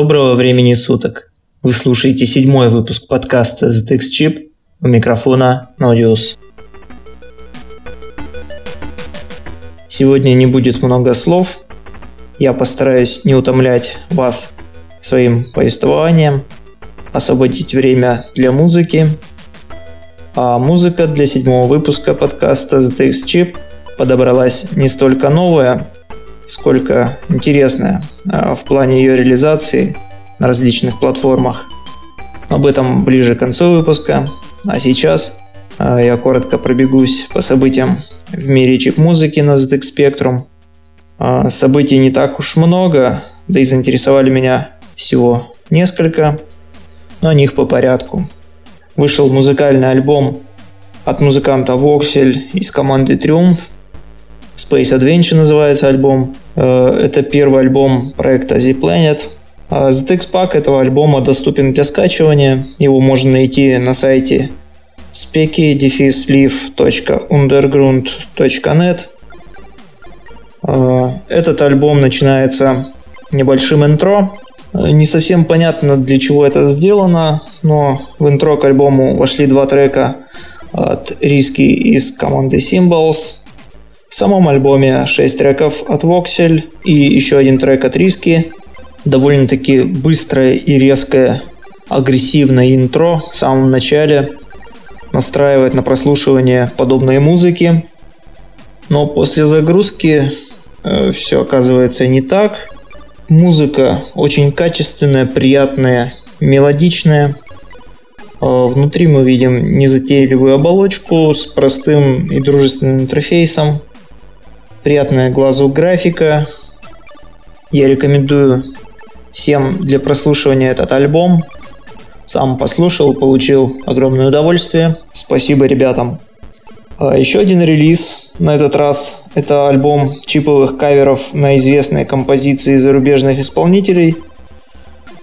Доброго времени суток. Вы слушаете седьмой выпуск подкаста ZX Chip. У микрофона Nodius. Сегодня не будет много слов. Я постараюсь не утомлять вас своим повествованием, освободить время для музыки. А музыка для седьмого выпуска подкаста ZX Chip подобралась не столько новая, сколько интересная в плане ее реализации на различных платформах. Об этом ближе к концу выпуска. А сейчас а, я коротко пробегусь по событиям в мире чип-музыки на ZX Spectrum. А, событий не так уж много, да и заинтересовали меня всего несколько, но о них по порядку. Вышел музыкальный альбом от музыканта Voxel из команды Triumph – Space Adventure называется альбом. Э, это первый альбом проекта The Planet. А ZX Pack этого альбома доступен для скачивания. Его можно найти на сайте specky-underground.net э, Этот альбом начинается небольшим интро. Э, не совсем понятно, для чего это сделано, но в интро к альбому вошли два трека от Риски из команды Symbols. Самом альбоме 6 треков от Voxel и еще один трек от Риски. Довольно-таки быстрое и резкое агрессивное интро в самом начале настраивает на прослушивание подобной музыки. Но после загрузки э, все оказывается не так. Музыка очень качественная, приятная, мелодичная. Э, внутри мы видим незатейливую оболочку с простым и дружественным интерфейсом приятная глазу графика. Я рекомендую всем для прослушивания этот альбом. Сам послушал, получил огромное удовольствие. Спасибо ребятам. А еще один релиз на этот раз – это альбом чиповых каверов на известные композиции зарубежных исполнителей.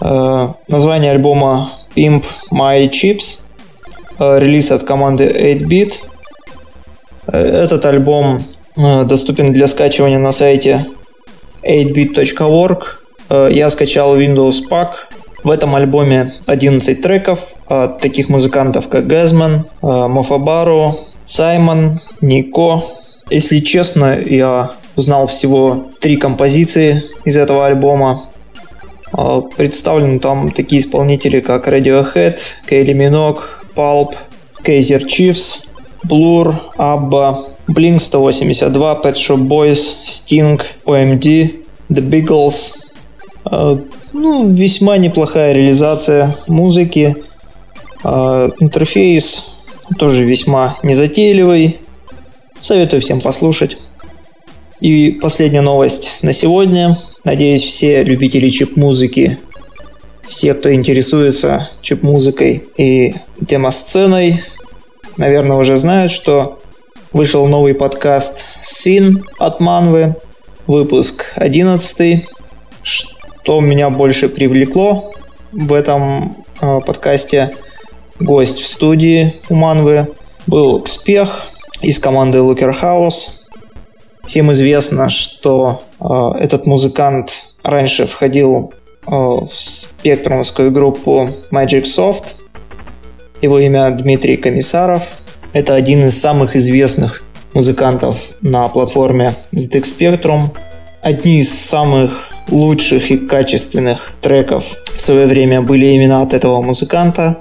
А, название альбома Pimp My Chips. А, релиз от команды 8-Bit. Этот альбом доступен для скачивания на сайте 8bit.org. Э, я скачал Windows Pack. В этом альбоме 11 треков от таких музыкантов, как Газман, Мофабару, Саймон, Нико. Если честно, я узнал всего три композиции из этого альбома. Э, представлены там такие исполнители, как Radiohead, Kylie Minogue, Pulp, Kaiser Chiefs, Blur, Abba, Blink 182, Pet Shop Boys, Sting, OMD, The Beagles. А, ну, весьма неплохая реализация музыки. А, интерфейс тоже весьма незатейливый. Советую всем послушать. И последняя новость на сегодня. Надеюсь, все любители чип-музыки, все, кто интересуется чип-музыкой и демосценой, наверное, уже знают, что вышел новый подкаст «Син» от Манвы, выпуск 11. Что меня больше привлекло в этом э, подкасте, гость в студии у Манвы был Кспех из команды Looker House. Всем известно, что э, этот музыкант раньше входил э, в спектрумовскую группу Magic Soft. Его имя Дмитрий Комиссаров – это один из самых известных музыкантов на платформе ZX Spectrum. Одни из самых лучших и качественных треков в свое время были именно от этого музыканта.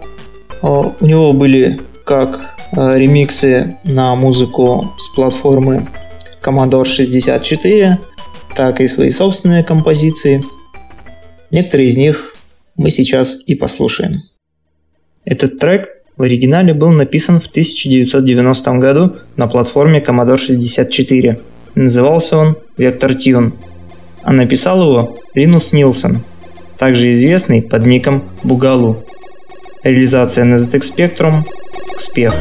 У него были как э, ремиксы на музыку с платформы Commodore 64, так и свои собственные композиции. Некоторые из них мы сейчас и послушаем. Этот трек в оригинале был написан в 1990 году на платформе Commodore 64. Назывался он Vector Tune. А написал его Линус Нилсон, также известный под ником Бугалу. Реализация на ZX Spectrum – Успех.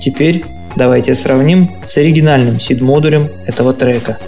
Теперь давайте сравним с оригинальным сид-модулем этого трека.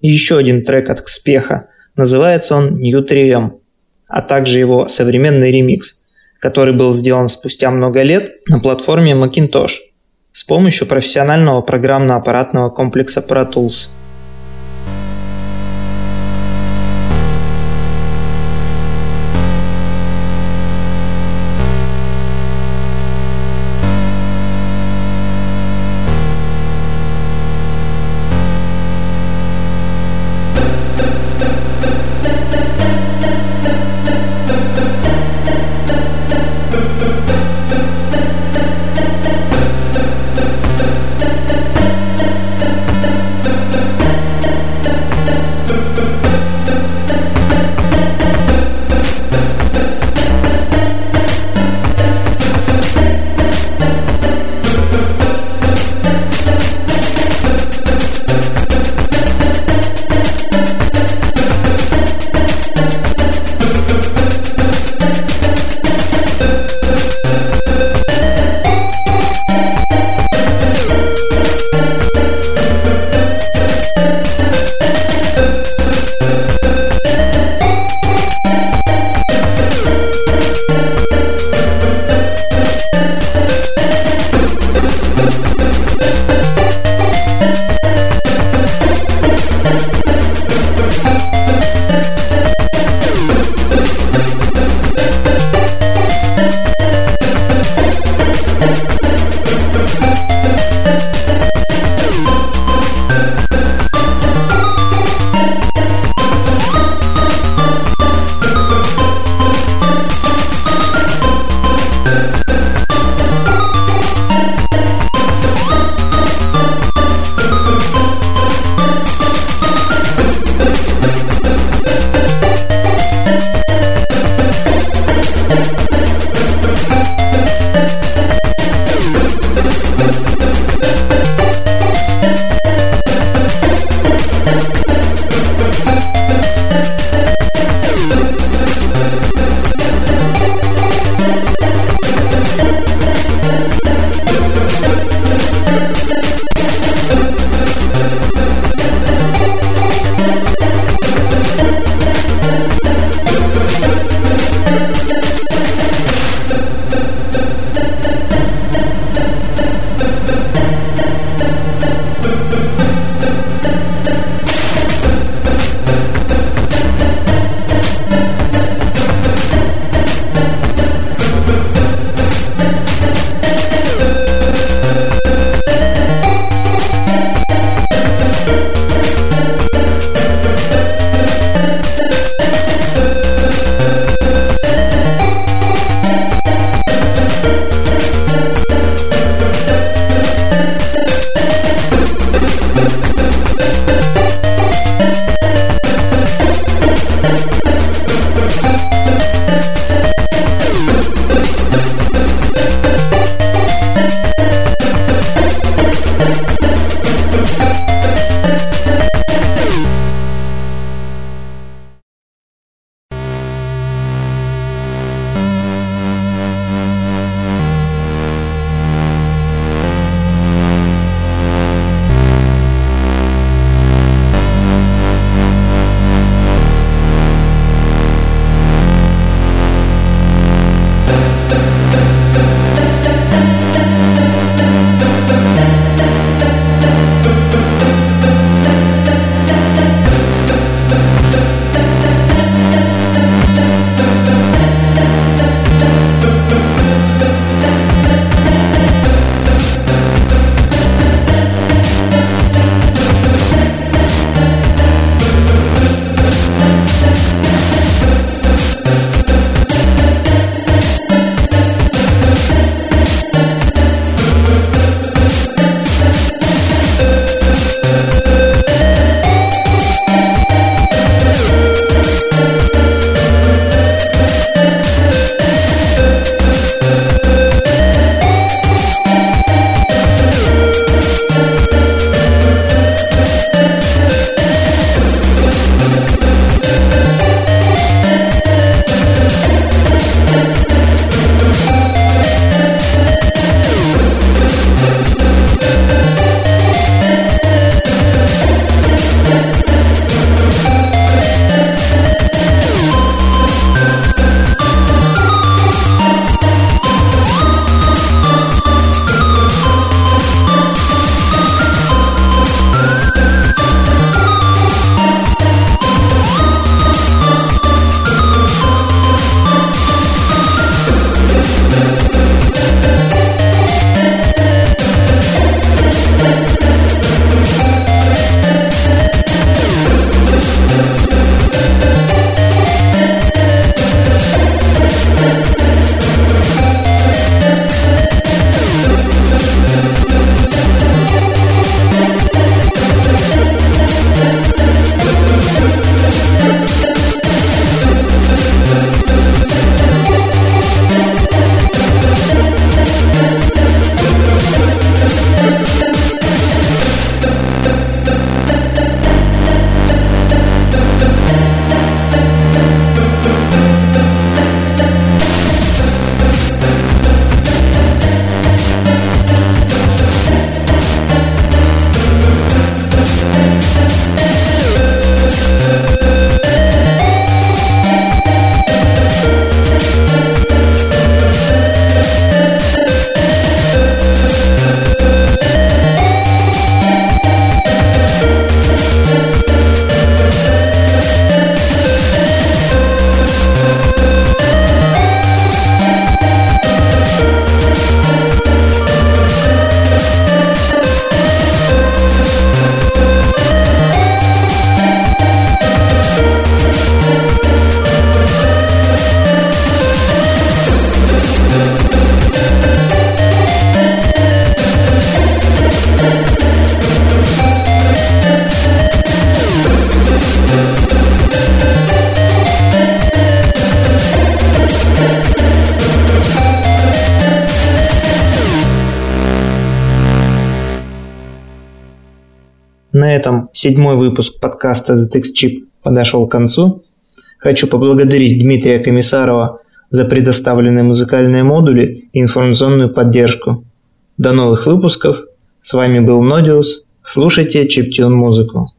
Еще один трек от Кспеха. Называется он New 3M, а также его современный ремикс, который был сделан спустя много лет на платформе Macintosh с помощью профессионального программно-аппаратного комплекса Pro Tools – этом седьмой выпуск подкаста ZX Chip подошел к концу. Хочу поблагодарить Дмитрия Комиссарова за предоставленные музыкальные модули и информационную поддержку. До новых выпусков. С вами был Нодиус. Слушайте чиптюн музыку.